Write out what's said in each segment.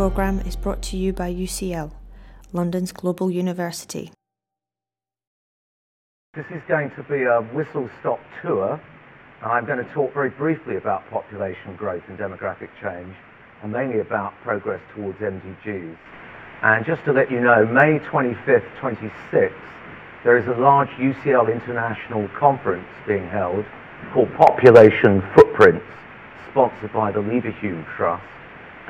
programme is brought to you by UCL, London's global university. This is going to be a whistle-stop tour. I'm going to talk very briefly about population growth and demographic change, and mainly about progress towards MDGs. And just to let you know, May 25th, 26th, there is a large UCL international conference being held called Population Footprints, sponsored by the Leverhulme Trust,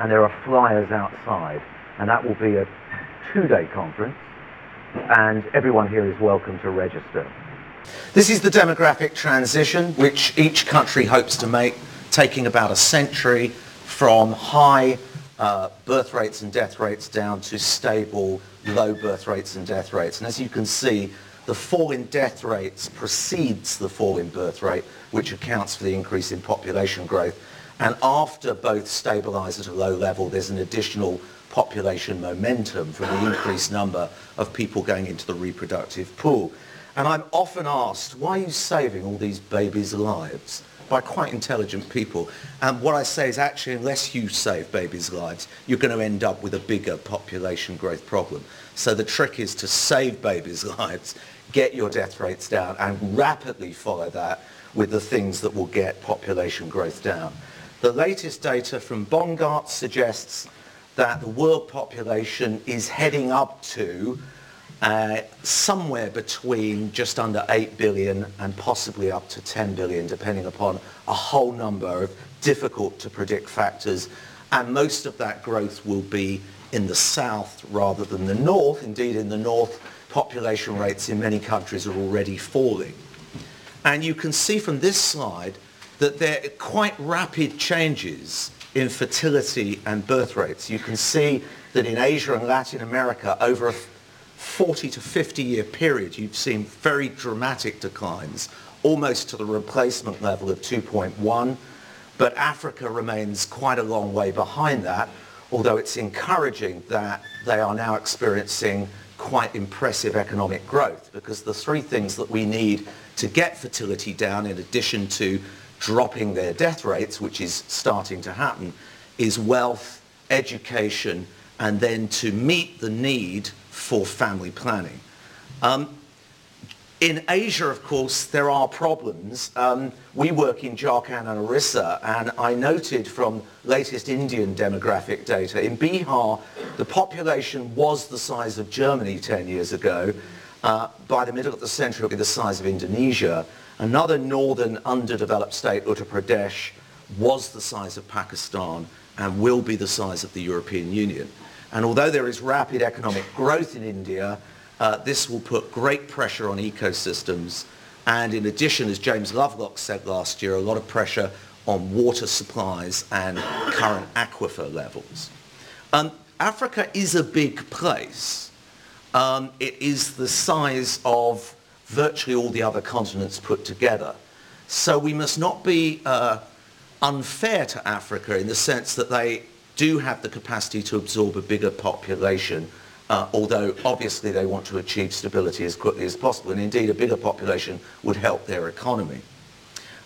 and there are flyers outside, and that will be a two-day conference, and everyone here is welcome to register. This is the demographic transition which each country hopes to make, taking about a century from high uh, birth rates and death rates down to stable low birth rates and death rates. And as you can see, the fall in death rates precedes the fall in birth rate, which accounts for the increase in population growth. And after both stabilize at a low level, there's an additional population momentum from the increased number of people going into the reproductive pool. And I'm often asked, why are you saving all these babies' lives? by quite intelligent people. And what I say is actually, unless you save babies' lives, you're going to end up with a bigger population growth problem. So the trick is to save babies' lives, get your death rates down, and rapidly follow that with the things that will get population growth down. The latest data from Bongaarts suggests that the world population is heading up to uh, somewhere between just under 8 billion and possibly up to 10 billion, depending upon a whole number of difficult to predict factors. And most of that growth will be in the south rather than the north. Indeed, in the north, population rates in many countries are already falling. And you can see from this slide that there are quite rapid changes in fertility and birth rates. You can see that in Asia and Latin America, over a 40 to 50 year period, you've seen very dramatic declines, almost to the replacement level of 2.1. But Africa remains quite a long way behind that, although it's encouraging that they are now experiencing quite impressive economic growth because the three things that we need to get fertility down in addition to dropping their death rates, which is starting to happen, is wealth, education, and then to meet the need for family planning. Um, in Asia, of course, there are problems. Um, we work in Jharkhand and Orissa, and I noted from latest Indian demographic data, in Bihar, the population was the size of Germany 10 years ago. Uh, by the middle of the century, it will be the size of Indonesia. Another northern underdeveloped state, Uttar Pradesh, was the size of Pakistan and will be the size of the European Union. And although there is rapid economic growth in India, uh, this will put great pressure on ecosystems. And in addition, as James Lovelock said last year, a lot of pressure on water supplies and current aquifer levels. Um, Africa is a big place. Um, it is the size of virtually all the other continents put together. So we must not be uh, unfair to Africa in the sense that they do have the capacity to absorb a bigger population, uh, although obviously they want to achieve stability as quickly as possible, and indeed a bigger population would help their economy.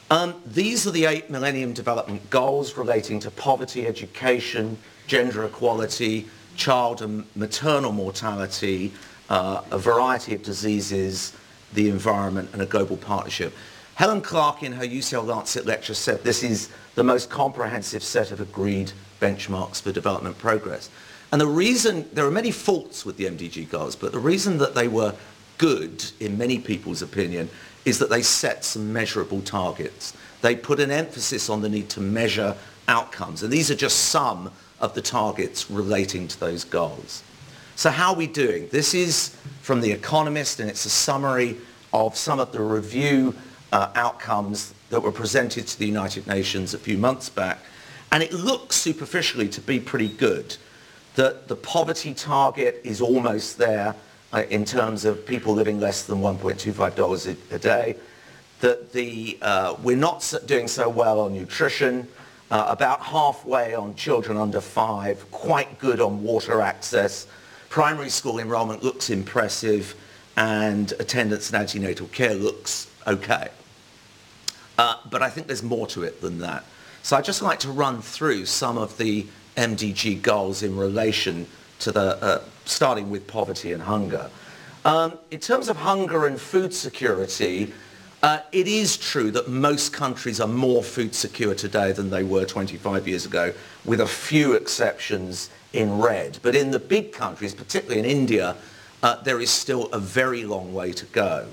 Um, these are the eight Millennium Development Goals relating to poverty, education, gender equality, child and maternal mortality, uh, a variety of diseases, the environment and a global partnership. Helen Clark in her UCL Lancet lecture said this is the most comprehensive set of agreed benchmarks for development progress. And the reason, there are many faults with the MDG goals, but the reason that they were good, in many people's opinion, is that they set some measurable targets. They put an emphasis on the need to measure outcomes. And these are just some of the targets relating to those goals. So how are we doing? This is from The Economist, and it's a summary of some of the review uh, outcomes that were presented to the United Nations a few months back. And it looks superficially to be pretty good. That the poverty target is almost there uh, in terms of people living less than $1.25 a, a day. That the, uh, we're not doing so well on nutrition, uh, about halfway on children under five, quite good on water access, Primary school enrollment looks impressive and attendance in antenatal care looks okay. Uh, but I think there's more to it than that. So I'd just like to run through some of the MDG goals in relation to the, uh, starting with poverty and hunger. Um, in terms of hunger and food security, uh, it is true that most countries are more food secure today than they were 25 years ago, with a few exceptions in red. But in the big countries, particularly in India, uh, there is still a very long way to go.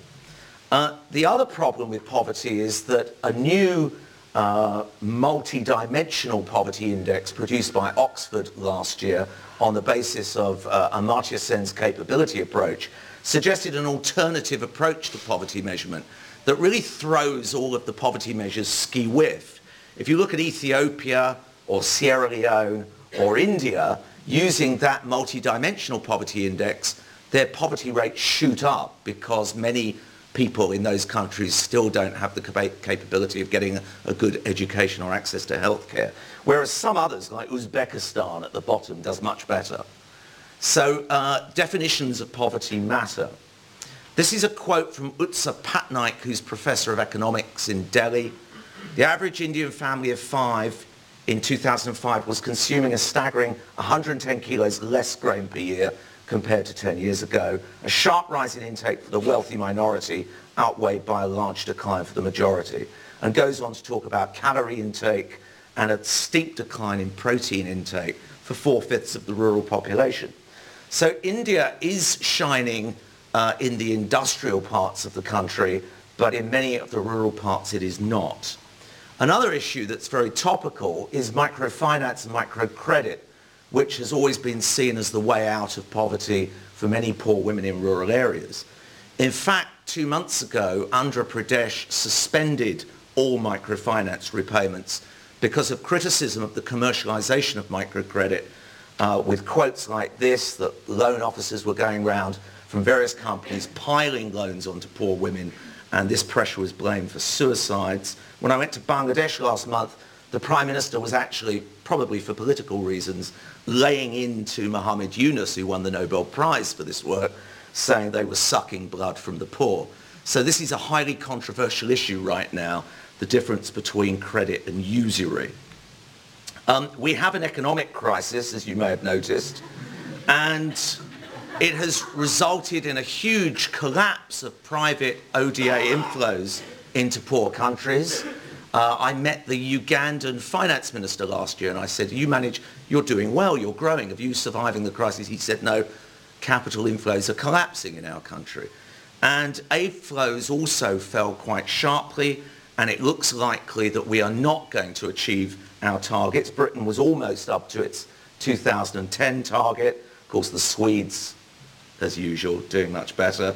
Uh, the other problem with poverty is that a new uh, multi-dimensional poverty index produced by Oxford last year on the basis of uh, Amartya Sen's capability approach suggested an alternative approach to poverty measurement that really throws all of the poverty measures ski-whiff. If you look at Ethiopia or Sierra Leone or India, using that multi-dimensional poverty index, their poverty rates shoot up because many people in those countries still don't have the capability of getting a good education or access to healthcare. Whereas some others, like Uzbekistan at the bottom, does much better. So uh, definitions of poverty matter. This is a quote from Utsa Patnaik, who's professor of economics in Delhi. The average Indian family of five in 2005 was consuming a staggering 110 kilos less grain per year compared to 10 years ago, a sharp rise in intake for the wealthy minority outweighed by a large decline for the majority, and goes on to talk about calorie intake and a steep decline in protein intake for four-fifths of the rural population. So India is shining in the industrial parts of the country, but in many of the rural parts it is not. Another issue that's very topical is microfinance and microcredit which has always been seen as the way out of poverty for many poor women in rural areas. In fact, two months ago, Andhra Pradesh suspended all microfinance repayments because of criticism of the commercialization of microcredit uh, with quotes like this that loan officers were going around from various companies piling loans onto poor women and this pressure was blamed for suicides. When I went to Bangladesh last month, the Prime Minister was actually, probably for political reasons, laying into Muhammad Yunus, who won the Nobel Prize for this work, saying they were sucking blood from the poor. So this is a highly controversial issue right now, the difference between credit and usury. Um, we have an economic crisis, as you may have noticed, and it has resulted in a huge collapse of private ODA inflows into poor countries. Uh, I met the Ugandan finance minister last year and I said, you manage, you're doing well, you're growing, have you surviving the crisis? He said, no, capital inflows are collapsing in our country. And aid flows also fell quite sharply and it looks likely that we are not going to achieve our targets. Britain was almost up to its 2010 target. Of course, the Swedes, as usual, doing much better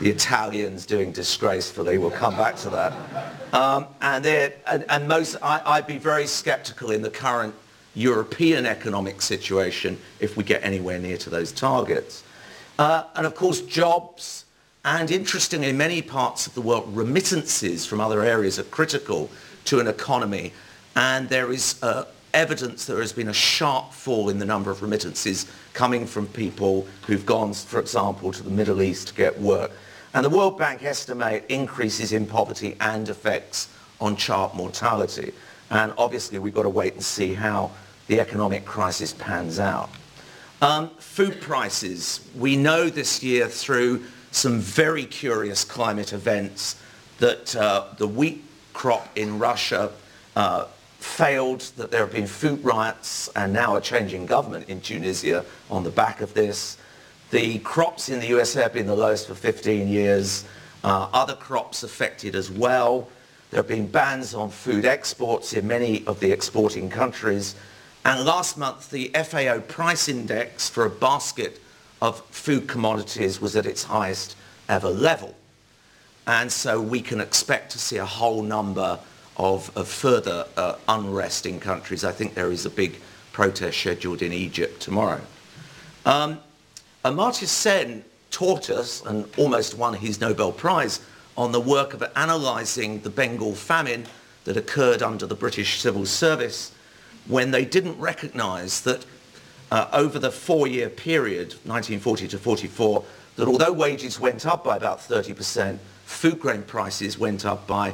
the Italians doing disgracefully. We'll come back to that. Um, and, and, and, most, I, would be very sceptical in the current European economic situation if we get anywhere near to those targets. Uh, and of course, jobs and interestingly, in many parts of the world, remittances from other areas are critical to an economy. And there is uh, evidence there has been a sharp fall in the number of remittances coming from people who've gone, for example, to the Middle East to get work. And the World Bank estimate increases in poverty and effects on child mortality. And obviously we've got to wait and see how the economic crisis pans out. Um, food prices. We know this year through some very curious climate events that uh, the wheat crop in Russia uh, failed, that there have been food riots and now a changing government in Tunisia on the back of this. The crops in the USA have been the lowest for 15 years. Uh, other crops affected as well. There have been bans on food exports in many of the exporting countries. And last month, the FAO price index for a basket of food commodities was at its highest ever level. And so we can expect to see a whole number of, of further uh, unrest in countries. I think there is a big protest scheduled in Egypt tomorrow. Um, Amartya Sen taught us and almost won his Nobel Prize on the work of analysing the Bengal famine that occurred under the British Civil Service when they didn't recognise that uh, over the four-year period, 1940 to 44, that although wages went up by about 30%, food grain prices went up by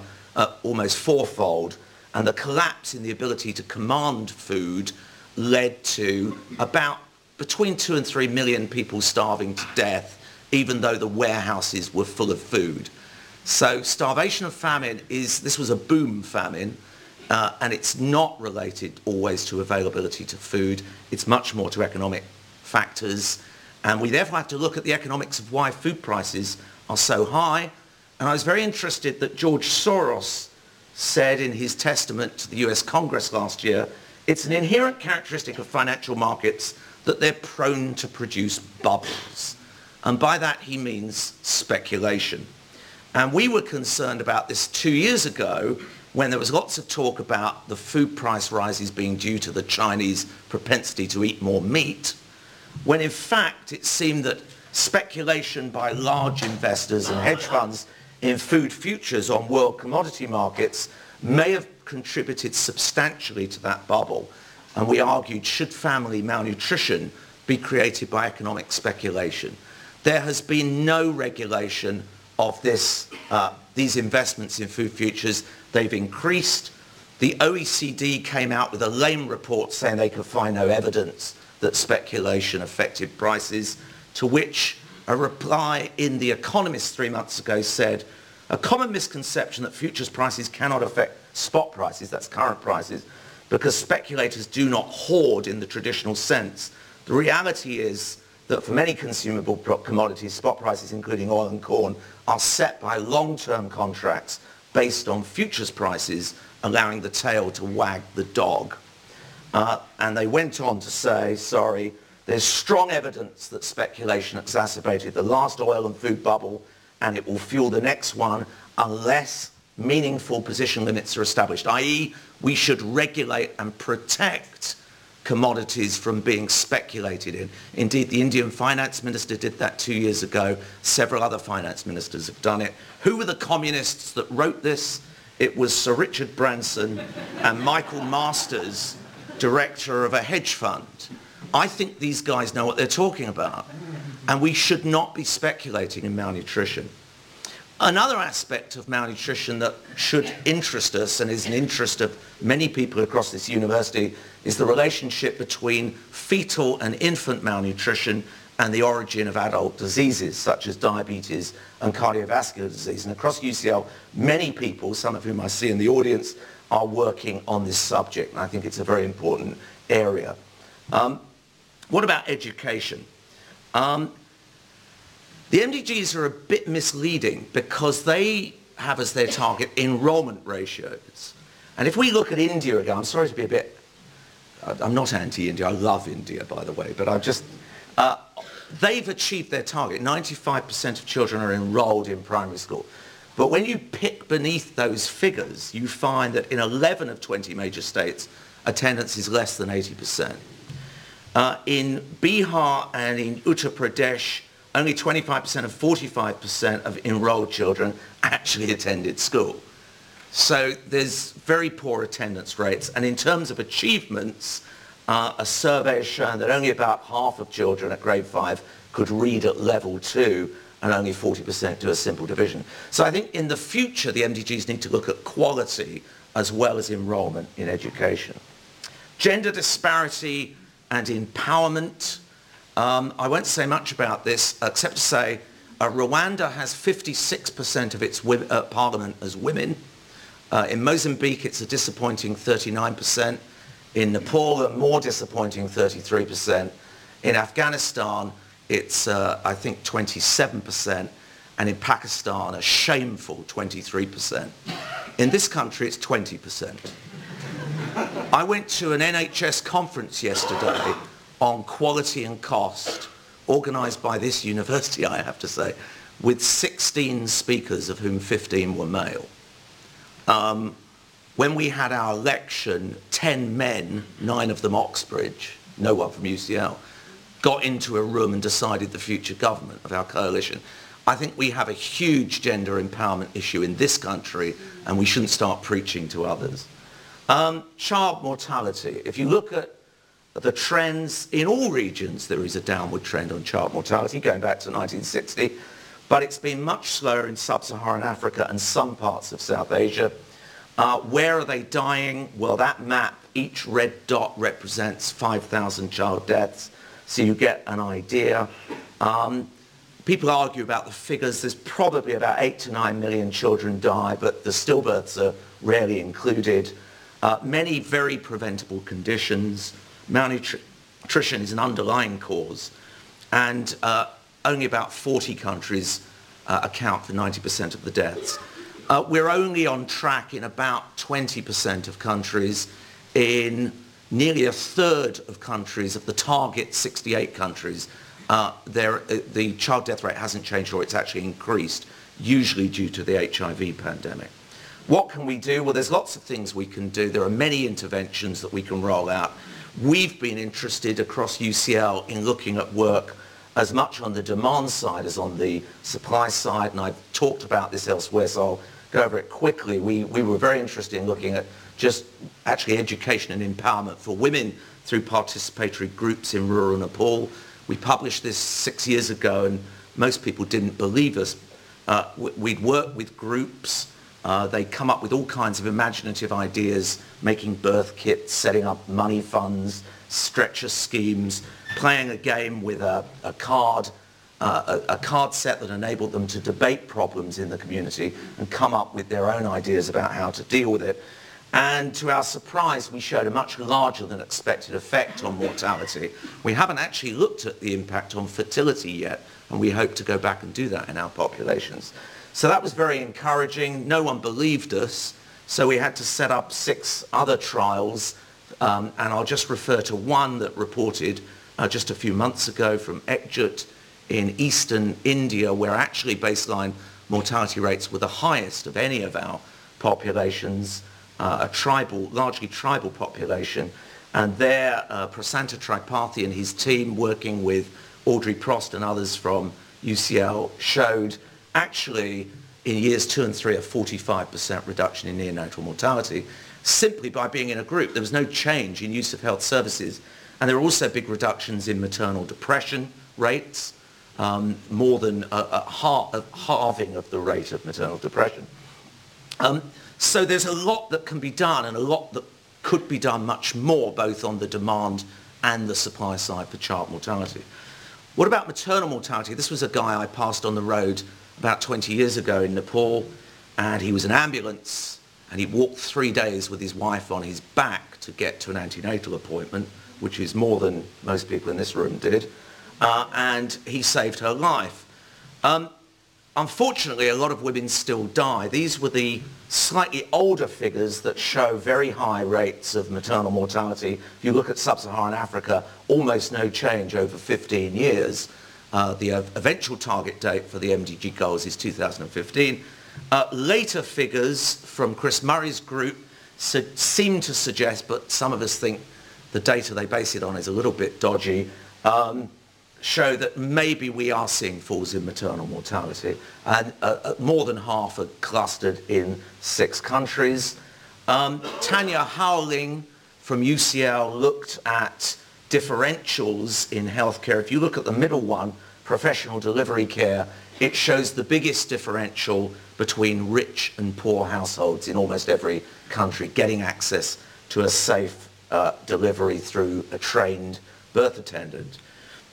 almost fourfold, and the collapse in the ability to command food led to about between two and three million people starving to death, even though the warehouses were full of food. So starvation and famine is, this was a boom famine, uh, and it's not related always to availability to food. It's much more to economic factors. And we therefore have to look at the economics of why food prices are so high. And I was very interested that George Soros said in his testament to the US Congress last year, it's an inherent characteristic of financial markets that they're prone to produce bubbles. And by that he means speculation. And we were concerned about this two years ago when there was lots of talk about the food price rises being due to the Chinese propensity to eat more meat, when in fact it seemed that speculation by large investors and hedge funds in food futures on world commodity markets may have contributed substantially to that bubble. And we argued, should family malnutrition be created by economic speculation? There has been no regulation of this, uh, these investments in food futures. They've increased. The OECD came out with a lame report saying they could find no evidence that speculation affected prices, to which a reply in The Economist three months ago said, a common misconception that futures prices cannot affect spot prices, that's current prices, because speculators do not hoard in the traditional sense. The reality is that for many consumable commodities, spot prices, including oil and corn, are set by long-term contracts based on futures prices, allowing the tail to wag the dog. Uh, and they went on to say, sorry, there's strong evidence that speculation exacerbated the last oil and food bubble and it will fuel the next one unless meaningful position limits are established, i.e. we should regulate and protect commodities from being speculated in. Indeed, the Indian finance minister did that two years ago. Several other finance ministers have done it. Who were the communists that wrote this? It was Sir Richard Branson and Michael Masters, director of a hedge fund. I think these guys know what they're talking about. And we should not be speculating in malnutrition. Another aspect of malnutrition that should interest us and is an interest of many people across this university is the relationship between fetal and infant malnutrition and the origin of adult diseases such as diabetes and cardiovascular disease. And across UCL, many people, some of whom I see in the audience, are working on this subject. And I think it's a very important area. Um, what about education? Um, the MDGs are a bit misleading because they have as their target enrollment ratios. And if we look at India again, I'm sorry to be a bit, I'm not anti-India, I love India by the way, but I'm just, uh, they've achieved their target. 95% of children are enrolled in primary school. But when you pick beneath those figures, you find that in 11 of 20 major states, attendance is less than 80%. Uh, in Bihar and in Uttar Pradesh, only 25% of 45% of enrolled children actually attended school. So there's very poor attendance rates. And in terms of achievements, uh, a survey has shown that only about half of children at grade five could read at level two and only 40% do a simple division. So I think in the future, the MDGs need to look at quality as well as enrollment in education. Gender disparity and empowerment um, I won't say much about this except to say uh, Rwanda has 56% of its uh, parliament as women. Uh, in Mozambique, it's a disappointing 39%. In Nepal, a more disappointing 33%. In Afghanistan, it's, uh, I think, 27%. And in Pakistan, a shameful 23%. In this country, it's 20%. I went to an NHS conference yesterday on quality and cost, organised by this university, I have to say, with 16 speakers, of whom 15 were male. Um, when we had our election, 10 men, nine of them Oxbridge, no one from UCL, got into a room and decided the future government of our coalition. I think we have a huge gender empowerment issue in this country and we shouldn't start preaching to others. Um, child mortality. If you look at the trends in all regions, there is a downward trend on child mortality going back to 1960, but it's been much slower in sub-Saharan Africa and some parts of South Asia. Uh, where are they dying? Well, that map, each red dot represents 5,000 child deaths, so you get an idea. Um, people argue about the figures. There's probably about 8 to 9 million children die, but the stillbirths are rarely included. Uh, many very preventable conditions. Malnutrition is an underlying cause. And uh, only about 40 countries uh, account for 90% of the deaths. Uh, we're only on track in about 20% of countries, in nearly a third of countries, of the target 68 countries, uh, there, uh, the child death rate hasn't changed or it's actually increased, usually due to the HIV pandemic. What can we do? Well, there's lots of things we can do. There are many interventions that we can roll out. We've been interested across UCL in looking at work as much on the demand side as on the supply side, and I've talked about this elsewhere, so I'll go over it quickly. We, we were very interested in looking at just actually education and empowerment for women through participatory groups in rural Nepal. We published this six years ago, and most people didn't believe us. Uh, we'd worked with groups. Uh, they come up with all kinds of imaginative ideas, making birth kits, setting up money funds, stretcher schemes, playing a game with a, a card, uh, a, a, card set that enabled them to debate problems in the community and come up with their own ideas about how to deal with it. And to our surprise, we showed a much larger than expected effect on mortality. We haven't actually looked at the impact on fertility yet, and we hope to go back and do that in our populations. So that was very encouraging. No one believed us, so we had to set up six other trials, um, and I'll just refer to one that reported uh, just a few months ago from Ekjut in eastern India, where actually baseline mortality rates were the highest of any of our populations, uh, a tribal, largely tribal population. And there, uh, Prasanta Tripathy and his team, working with Audrey Prost and others from UCL, showed actually in years two and three a 45% reduction in neonatal mortality simply by being in a group. There was no change in use of health services and there were also big reductions in maternal depression rates, um, more than a, a, a, halving of the rate of maternal depression. Um, so there's a lot that can be done and a lot that could be done much more, both on the demand and the supply side for child mortality. What about maternal mortality? This was a guy I passed on the road about 20 years ago in Nepal, and he was an ambulance, and he walked three days with his wife on his back to get to an antenatal appointment which is more than most people in this room did, uh, and he saved her life. Um, unfortunately, a lot of women still die. These were the slightly older figures that show very high rates of maternal mortality. If you look at sub-Saharan Africa, almost no change over 15 years. Uh, the uh, eventual target date for the MDG goals is 2015. Uh, later figures from Chris Murray's group seem to suggest, but some of us think the data they base it on is a little bit dodgy, um, show that maybe we are seeing falls in maternal mortality. And more than half are clustered in six countries. Um, Tanja Houweling from UCL looked at differentials in healthcare. If you look at the middle one, professional delivery care, it shows the biggest differential between rich and poor households in almost every country getting access to a safe uh, delivery through a trained birth attendant.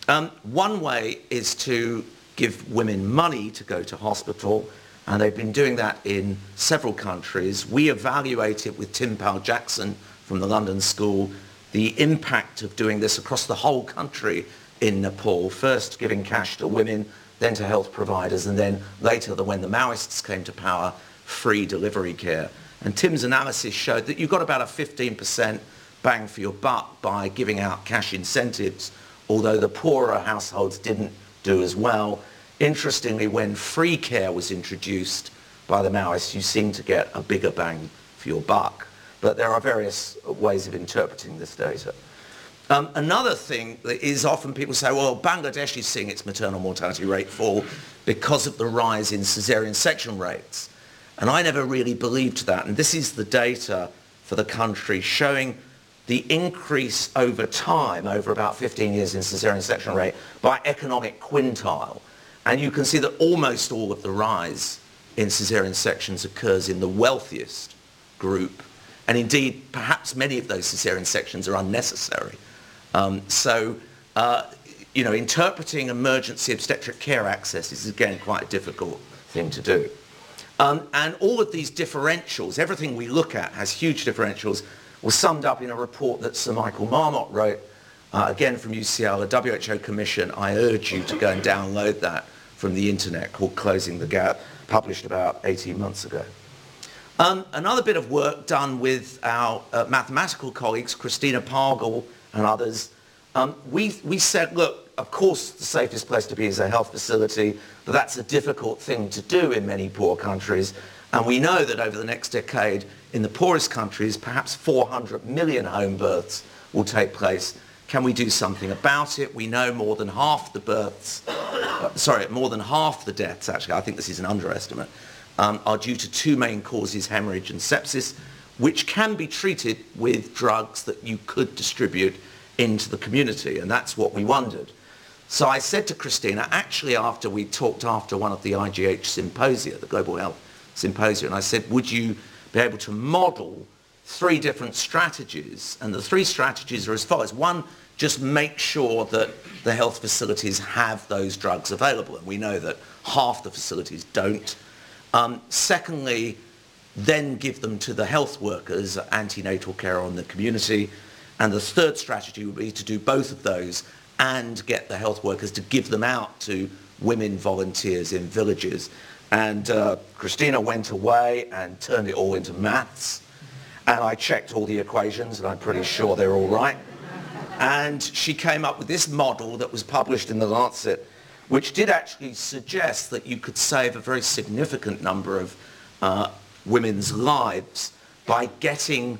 Um, one way is to give women money to go to hospital, and they've been doing that in several countries. We evaluated it with Tim Powell Jackson from the London School the impact of doing this across the whole country in Nepal, first giving cash to women, then to health providers, and then later, when the Maoists came to power, free delivery care. And Tim's analysis showed that you got about a 15% bang for your buck by giving out cash incentives, although the poorer households didn't do as well. Interestingly, when free care was introduced by the Maoists, you seem to get a bigger bang for your buck. But there are various ways of interpreting this data. Um, another thing is often people say, well, Bangladesh is seeing its maternal mortality rate fall because of the rise in caesarean section rates. And I never really believed that. And this is the data for the country showing the increase over time, over about 15 years in caesarean section rate, by economic quintile. And you can see that almost all of the rise in caesarean sections occurs in the wealthiest group. And indeed, perhaps many of those cesarean sections are unnecessary. Um, so, uh, you know, interpreting emergency obstetric care access is again quite a difficult thing to do. Um, and all of these differentials, everything we look at has huge differentials, was summed up in a report that Sir Michael Marmot wrote, uh, again from UCL, a WHO commission. I urge you to go and download that from the internet called Closing the Gap, published about 18 months ago. Um, another bit of work done with our uh, mathematical colleagues, Christina Pagel and others, um, we, we said, look, of course the safest place to be is a health facility, but that's a difficult thing to do in many poor countries. And we know that over the next decade, in the poorest countries, perhaps 400 million home births will take place. Can we do something about it? We know more than half the births, uh, sorry, more than half the deaths, actually, I think this is an underestimate, um, are due to two main causes, hemorrhage and sepsis, which can be treated with drugs that you could distribute into the community. And that's what we wondered. So I said to Christina, actually after we talked after one of the IGH symposia, the Global Health Symposia, and I said, would you be able to model three different strategies? And the three strategies are as follows. One, just make sure that the health facilities have those drugs available. And we know that half the facilities don't. Um, secondly, then give them to the health workers, antenatal care on the community. And the third strategy would be to do both of those and get the health workers to give them out to women volunteers in villages. And uh, Christina went away and turned it all into maths. And I checked all the equations and I'm pretty sure they're all right. And she came up with this model that was published in the Lancet, which did actually suggest that you could save a very significant number of uh, women's lives by getting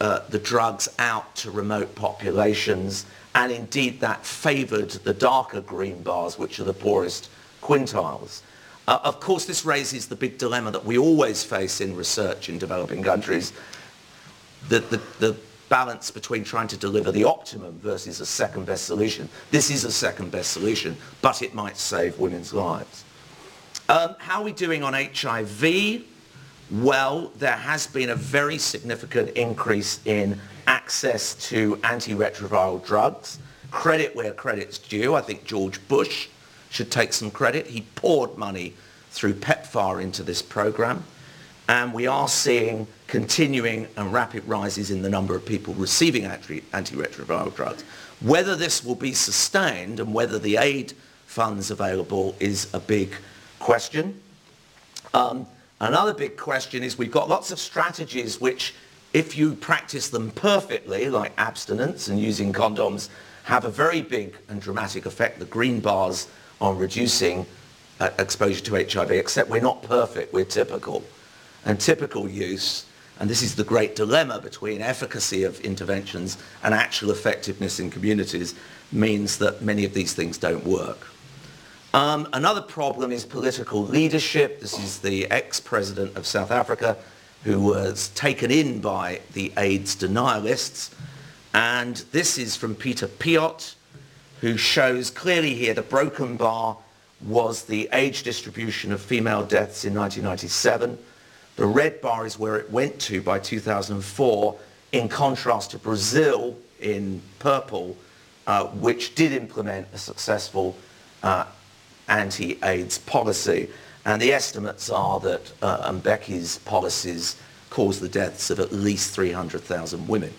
uh, the drugs out to remote populations and indeed that favoured the darker green bars, which are the poorest quintiles. Uh, of course, this raises the big dilemma that we always face in research in developing countries, the, the, the balance between trying to deliver the optimum versus a second best solution. This is a second best solution, but it might save women's lives. Um, how are we doing on HIV? Well, there has been a very significant increase in access to antiretroviral drugs. Credit where credit's due. I think George Bush should take some credit. He poured money through PEPFAR into this program. And we are seeing continuing and rapid rises in the number of people receiving antiretroviral drugs. Whether this will be sustained and whether the aid funds available is a big question. Um, Another big question is we've got lots of strategies which, if you practice them perfectly, like abstinence and using condoms, have a very big and dramatic effect, the green bars, on reducing uh, exposure to HIV, except we're not perfect, we're typical. And typical use, and this is the great dilemma between efficacy of interventions and actual effectiveness in communities, means that many of these things don't work. Um, another problem is political leadership. This is the ex-president of South Africa who was taken in by the AIDS denialists. And this is from Peter Piot, who shows clearly here the broken bar was the age distribution of female deaths in 1997. The red bar is where it went to by 2004, in contrast to Brazil in purple, uh, which did implement a successful uh, anti-AIDS policy. And the estimates are that uh, Mbeki's policies caused the deaths of at least 300,000 women.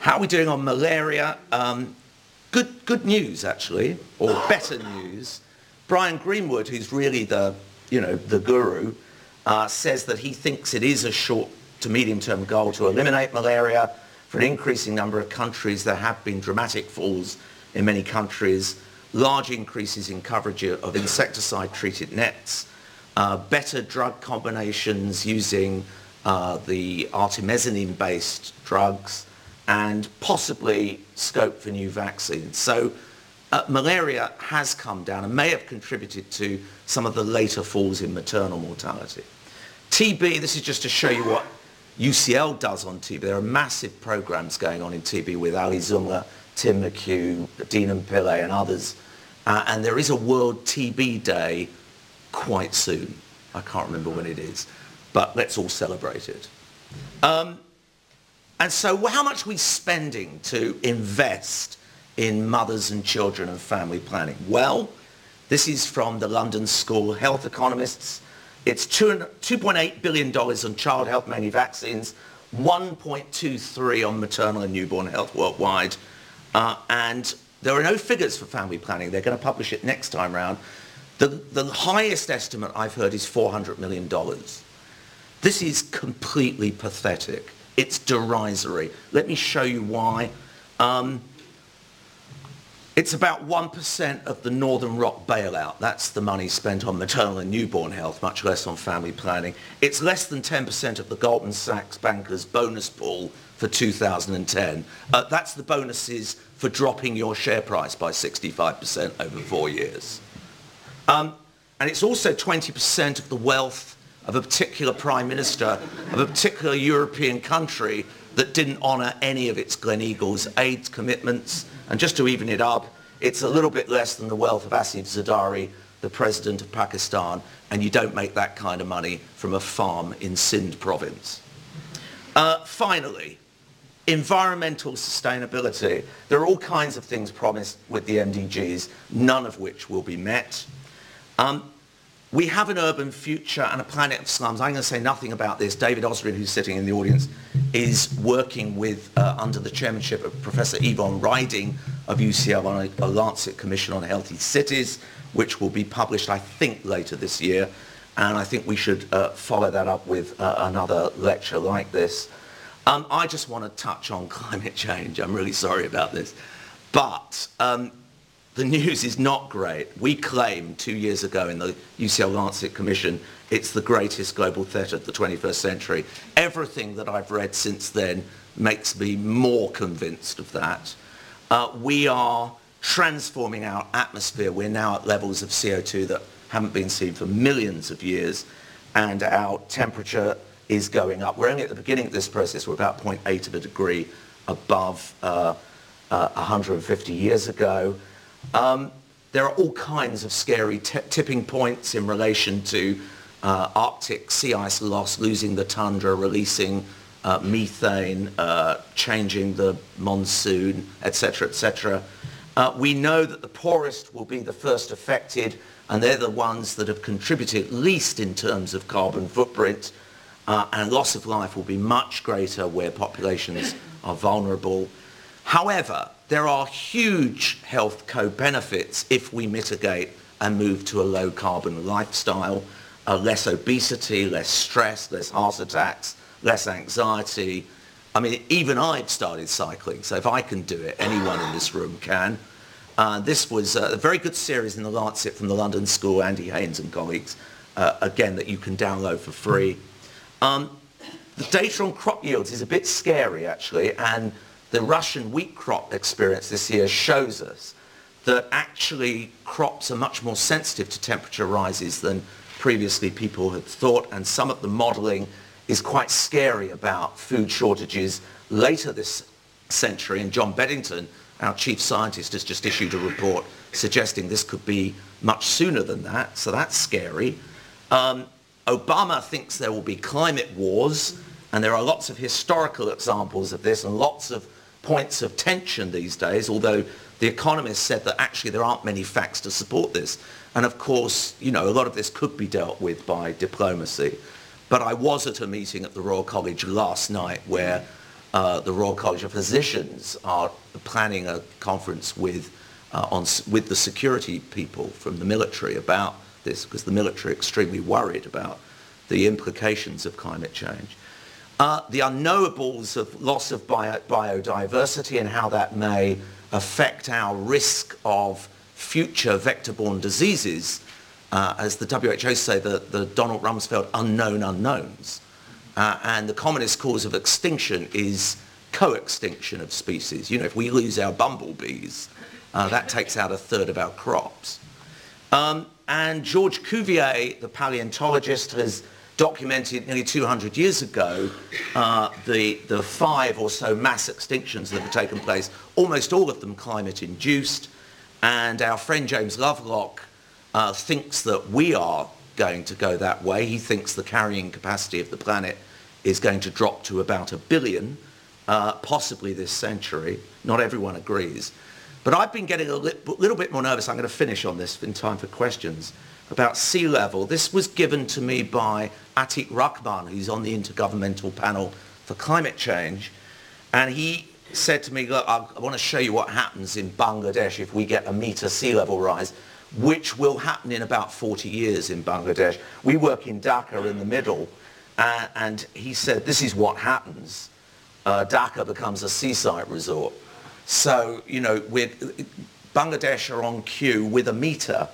How are we doing on malaria? Um, good, good news, actually, or better news. Brian Greenwood, who's really the, you know, the guru, uh, says that he thinks it is a short to medium-term goal to eliminate malaria. For an increasing number of countries, there have been dramatic falls in many countries large increases in coverage of insecticide-treated nets, uh, better drug combinations using uh, the artemisinin-based drugs, and possibly scope for new vaccines. So uh, malaria has come down and may have contributed to some of the later falls in maternal mortality. TB, this is just to show you what UCL does on TB. There are massive programs going on in TB with Ali Zumla, Tim McHugh, Deenan Pillay and others uh, and there is a World TB Day quite soon. I can't remember when it is. but let's all celebrate it. Um, and so how much are we spending to invest in mothers and children and family planning? Well, this is from the London School Health Economists. It's $2.8 billion on child health, mainly vaccines, 1.23 on maternal and newborn health worldwide. Uh, and there are no figures for family planning. They're going to publish it next time round. The, the highest estimate I've heard is $400 million. This is completely pathetic. It's derisory. Let me show you why. Um, it's about 1% of the Northern Rock bailout. That's the money spent on maternal and newborn health, much less on family planning. It's less than 10% of the Goldman Sachs bankers' bonus pool for 2010. Uh, that's the bonuses for dropping your share price by 65% over four years. Um, and it's also 20% of the wealth of a particular prime minister of a particular European country that didn't honour any of its Gleneagles aid commitments and just to even it up, it's a little bit less than the wealth of Asif Zardari, the president of Pakistan, and you don't make that kind of money from a farm in Sindh province. Uh, finally, environmental sustainability. There are all kinds of things promised with the MDGs, none of which will be met. Um, we have an urban future and a planet of slums. I'm going to say nothing about this. David Osrin, who's sitting in the audience, is working with, uh, under the chairmanship of Professor Yvonne Rydin of UCL on a, a, Lancet Commission on Healthy Cities, which will be published, I think, later this year. And I think we should uh, follow that up with uh, another lecture like this. Um, I just want to touch on climate change. I'm really sorry about this. But um, the news is not great. We claimed two years ago in the UCL Lancet Commission it's the greatest global threat of the 21st century. Everything that I've read since then makes me more convinced of that. Uh, we are transforming our atmosphere. We're now at levels of CO2 that haven't been seen for millions of years, and our temperature is going up. We're only at the beginning of this process. We're about 0.8 of a degree above uh, uh, 150 years ago. Um, there are all kinds of scary tipping points in relation to uh, Arctic sea ice loss, losing the tundra, releasing uh, methane, uh, changing the monsoon, etc., etc. Uh, we know that the poorest will be the first affected, and they're the ones that have contributed least in terms of carbon footprint, uh, and loss of life will be much greater where populations are vulnerable. However, there are huge health co-benefits if we mitigate and move to a low carbon lifestyle, uh, less obesity, less stress, less heart attacks, less anxiety. I mean, even I've started cycling, so if I can do it, anyone in this room can. Uh, this was a very good series in the Lancet from the London School, Andy Haines and colleagues, uh, again, that you can download for free. Um, the data on crop yields is a bit scary, actually, and the Russian wheat crop experience this year shows us that actually crops are much more sensitive to temperature rises than previously people had thought, and some of the modelling is quite scary about food shortages later this century. And John Beddington, our chief scientist, has just issued a report suggesting this could be much sooner than that, so that's scary. Um, Obama thinks there will be climate wars, and there are lots of historical examples of this and lots of points of tension these days, although the Economist said that actually there aren't many facts to support this. And of course, you know, a lot of this could be dealt with by diplomacy. But I was at a meeting at the Royal College last night where uh, the Royal College of Physicians are planning a conference with, uh, on, with the security people from the military about this, because the military are extremely worried about the implications of climate change. Uh, the unknowables of loss of bio biodiversity and how that may affect our risk of future vector-borne diseases, uh, as the WHO say, the, the Donald Rumsfeld unknown unknowns. Uh, and the commonest cause of extinction is co-extinction of species. You know, if we lose our bumblebees, uh, that takes out a third of our crops. Um, and George Cuvier, the paleontologist, has documented nearly 200 years ago uh, the, the five or so mass extinctions that have taken place, almost all of them climate induced. And our friend James Lovelock uh, thinks that we are going to go that way. He thinks the carrying capacity of the planet is going to drop to about a billion, uh, possibly this century. Not everyone agrees. But I've been getting a li- little bit more nervous. I'm going to finish on this in time for questions about sea level. This was given to me by Atiq Rahman, who's on the Intergovernmental Panel for Climate Change. And he said to me, look, I, I want to show you what happens in Bangladesh if we get a meter sea level rise, which will happen in about 40 years in Bangladesh. We work in Dhaka in the middle. Uh, and he said, this is what happens. Uh, Dhaka becomes a seaside resort. So, you know, Bangladesh are on cue with a meter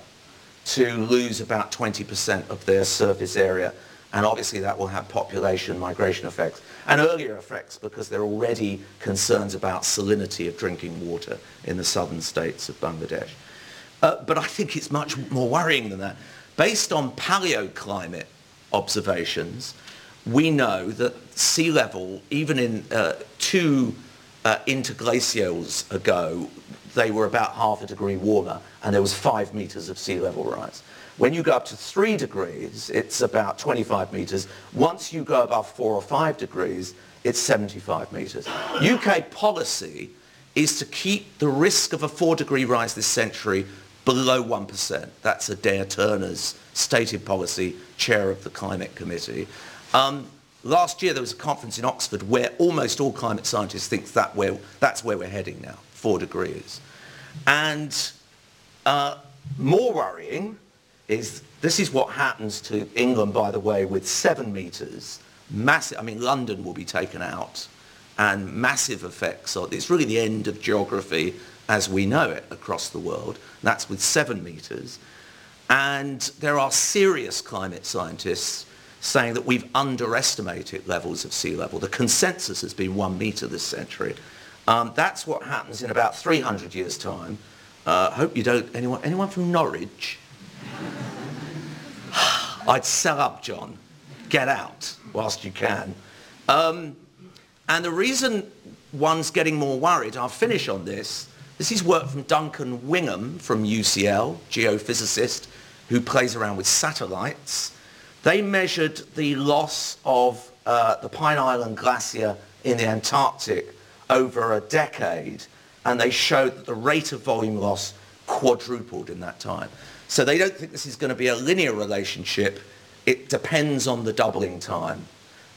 to lose about 20% of their surface area. And obviously that will have population migration effects and earlier effects because there are already concerns about salinity of drinking water in the southern states of Bangladesh. Uh, but I think it's much more worrying than that. Based on paleoclimate observations, we know that sea level, even in uh, two uh, interglacials ago, they were about half a degree warmer and there was five meters of sea level rise. When you go up to three degrees, it's about 25 meters. Once you go above four or five degrees, it's 75 meters. UK policy is to keep the risk of a four degree rise this century below 1%. That's Adair Turner's stated policy, chair of the climate committee. Um, last year there was a conference in Oxford where almost all climate scientists think that where, that's where we're heading now, four degrees. And uh, more worrying is this is what happens to England, by the way, with seven metres. Massive, I mean, London will be taken out and massive effects. So it's really the end of geography as we know it across the world. That's with seven metres. And there are serious climate scientists saying that we've underestimated levels of sea level. The consensus has been one metre this century. Um, that's what happens in about 300 years' time. Uh, hope you don't, anyone, anyone from Norwich? I'd sell up, John. Get out whilst you can. Um, and the reason one's getting more worried, I'll finish on this, this is work from Duncan Wingham from UCL, geophysicist, who plays around with satellites. They measured the loss of uh, the Pine Island Glacier in the Antarctic over a decade, and they showed that the rate of volume loss quadrupled in that time. So they don't think this is going to be a linear relationship. It depends on the doubling time.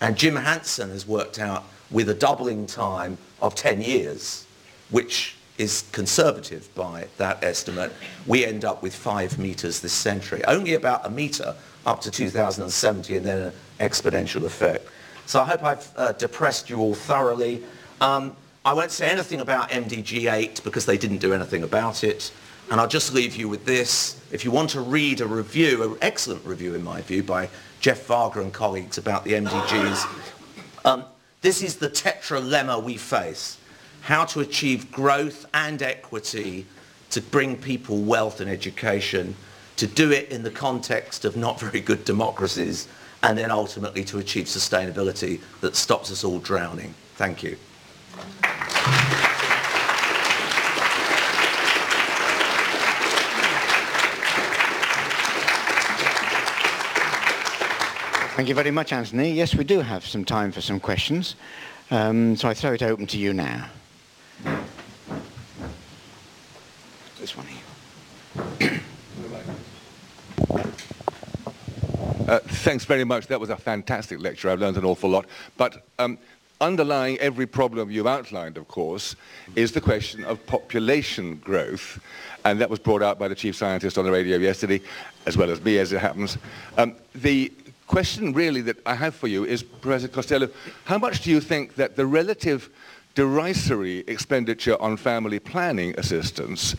And Jim Hansen has worked out with a doubling time of 10 years, which is conservative by that estimate, we end up with five meters this century. Only about a meter up to 2070 and then an exponential effect. So I hope I've uh, depressed you all thoroughly. Um, I won't say anything about MDG 8 because they didn't do anything about it. And I'll just leave you with this. If you want to read a review, an excellent review in my view, by Jeff Waage and colleagues about the MDGs, um, this is the tetralemma we face. How to achieve growth and equity to bring people wealth and education, to do it in the context of not very good democracies, and then ultimately to achieve sustainability that stops us all drowning. Thank you. Thank you very much, Anthony. Yes, we do have some time for some questions. Um, so I throw it open to you now. This one here. Uh, thanks very much. That was a fantastic lecture. I've learned an awful lot. But um, underlying every problem you've outlined, of course, is the question of population growth. And that was brought out by the chief scientist on the radio yesterday, as well as me, as it happens. Um, the question really that I have for you is, Professor Costello, how much do you think that the relative derisory expenditure on family planning assistance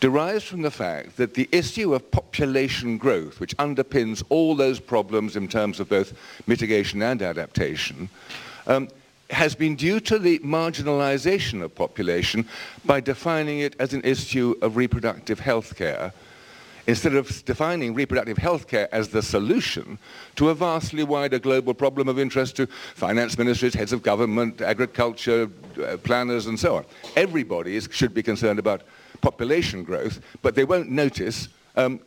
derives from the fact that the issue of population growth, which underpins all those problems in terms of both mitigation and adaptation, um, has been due to the marginalization of population by defining it as an issue of reproductive health care instead of defining reproductive health care as the solution to a vastly wider global problem of interest to finance ministries, heads of government, agriculture, uh, planners, and so on. Everybody is, should be concerned about population growth, but they won't notice um,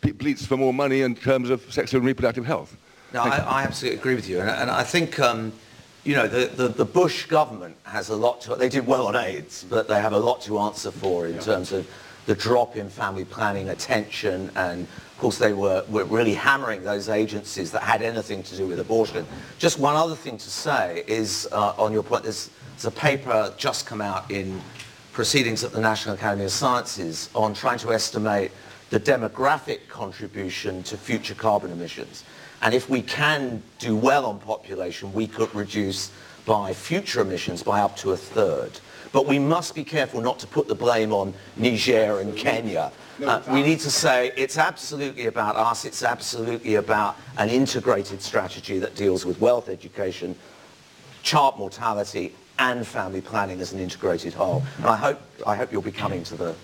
bleats for more money in terms of sexual and reproductive health. No, I, I, absolutely agree with you. And, and I think, um, you know, the, the, the, Bush government has a lot to, they did well on AIDS, but they have a lot to answer for in yeah. terms of the drop in family planning attention and of course they were, were really hammering those agencies that had anything to do with abortion. Just one other thing to say is uh, on your point, there's, there's a paper just come out in proceedings at the National Academy of Sciences on trying to estimate the demographic contribution to future carbon emissions. And if we can do well on population, we could reduce by future emissions by up to a third. But we must be careful not to put the blame on Niger and Kenya. Uh, we need to say it's absolutely about us. It's absolutely about an integrated strategy that deals with wealth education, child mortality, and family planning as an integrated whole. And I hope, I hope you'll be coming to the,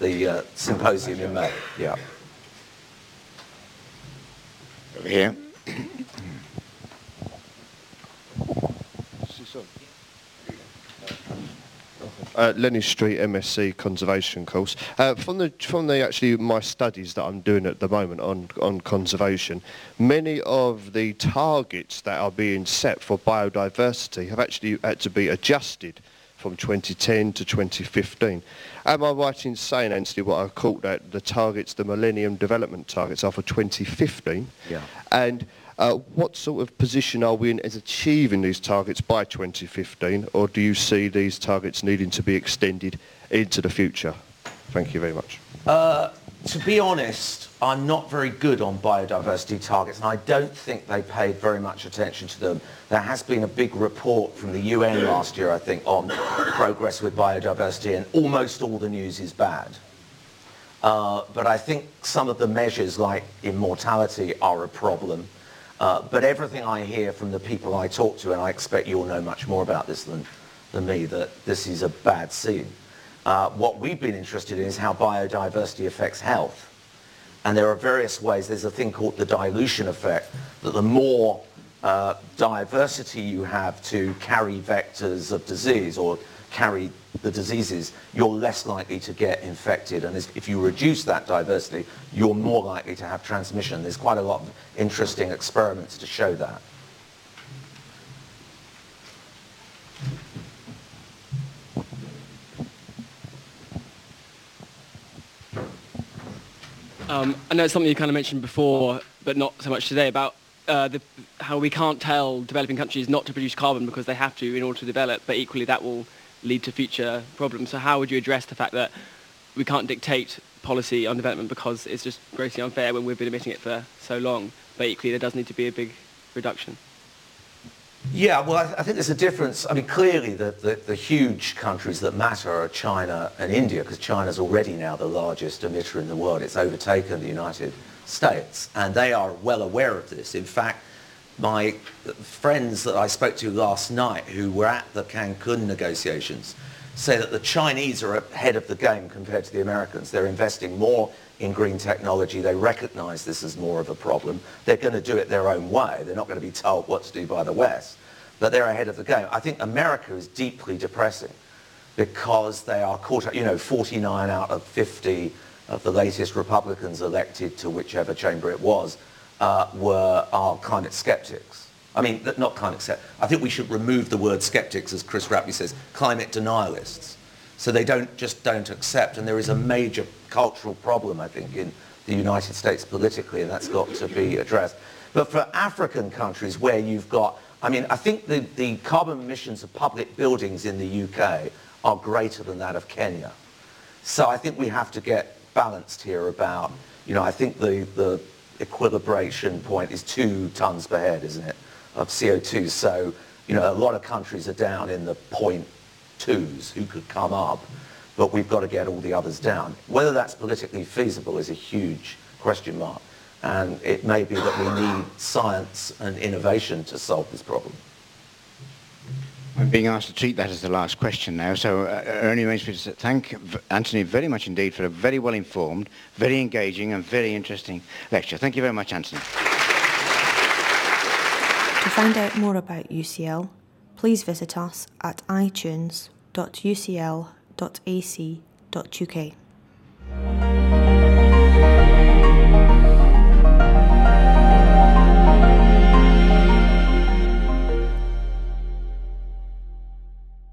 the uh, symposium in May. Yeah. Over here. uh, Lenny Street MSc Conservation course. Uh, from the from the actually my studies that I'm doing at the moment on on conservation, many of the targets that are being set for biodiversity have actually had to be adjusted from 2010 to 2015. Am I right in saying, Anthony, what I called that the targets, the Millennium Development Targets, are for 2015? Yeah. And uh, what sort of position are we in as achieving these targets by 2015, or do you see these targets needing to be extended into the future? Thank you very much. Uh, to be honest, I'm not very good on biodiversity targets, and I don't think they paid very much attention to them. There has been a big report from the UN last year, I think, on progress with biodiversity, and almost all the news is bad. Uh, but I think some of the measures like immortality are a problem. Uh, but everything I hear from the people I talk to, and I expect you'll know much more about this than, than me, that this is a bad scene. Uh, what we've been interested in is how biodiversity affects health. And there are various ways. There's a thing called the dilution effect, that the more uh, diversity you have to carry vectors of disease or carry the diseases, you're less likely to get infected. And if you reduce that diversity, you're more likely to have transmission. There's quite a lot of interesting experiments to show that. Um, I know it's something you kind of mentioned before, but not so much today, about uh, the, how we can't tell developing countries not to produce carbon because they have to in order to develop, but equally that will lead to future problems. So how would you address the fact that we can't dictate policy on development because it's just grossly unfair when we've been emitting it for so long, but equally there does need to be a big reduction? Yeah, well, I, I think there's a difference. I mean, clearly the, the, the huge countries that matter are China and India, because China's already now the largest emitter in the world. It's overtaken the United States, and they are well aware of this. In fact, my friends that I spoke to last night who were at the Cancun negotiations say that the Chinese are ahead of the game compared to the Americans. They're investing more in green technology. They recognize this as more of a problem. They're going to do it their own way. They're not going to be told what to do by the West. But they're ahead of the game. I think America is deeply depressing because they are caught, up, you know, 49 out of 50 of the latest Republicans elected to whichever chamber it was uh, were climate skeptics. I mean, not climate skeptics. I think we should remove the word skeptics, as Chris Rapley says, climate denialists. So they don't just don't accept, and there is a major cultural problem, I think, in the United States politically, and that's got to be addressed. But for African countries where you've got, I mean, I think the, the carbon emissions of public buildings in the UK are greater than that of Kenya. So I think we have to get balanced here about, you know, I think the, the equilibration point is two tons per head, isn't it, of CO2. So, you know, a lot of countries are down in the point twos who could come up, but we've got to get all the others down. Whether that's politically feasible is a huge question mark. And it may be that we need science and innovation to solve this problem. I'm being asked to treat that as the last question now, so uh, it only remains for me to thank Anthony very much indeed for a very well-informed, very engaging and very interesting lecture. Thank you very much, Anthony. To find out more about UCL, please visit us at itunes.ucl.ac.uk.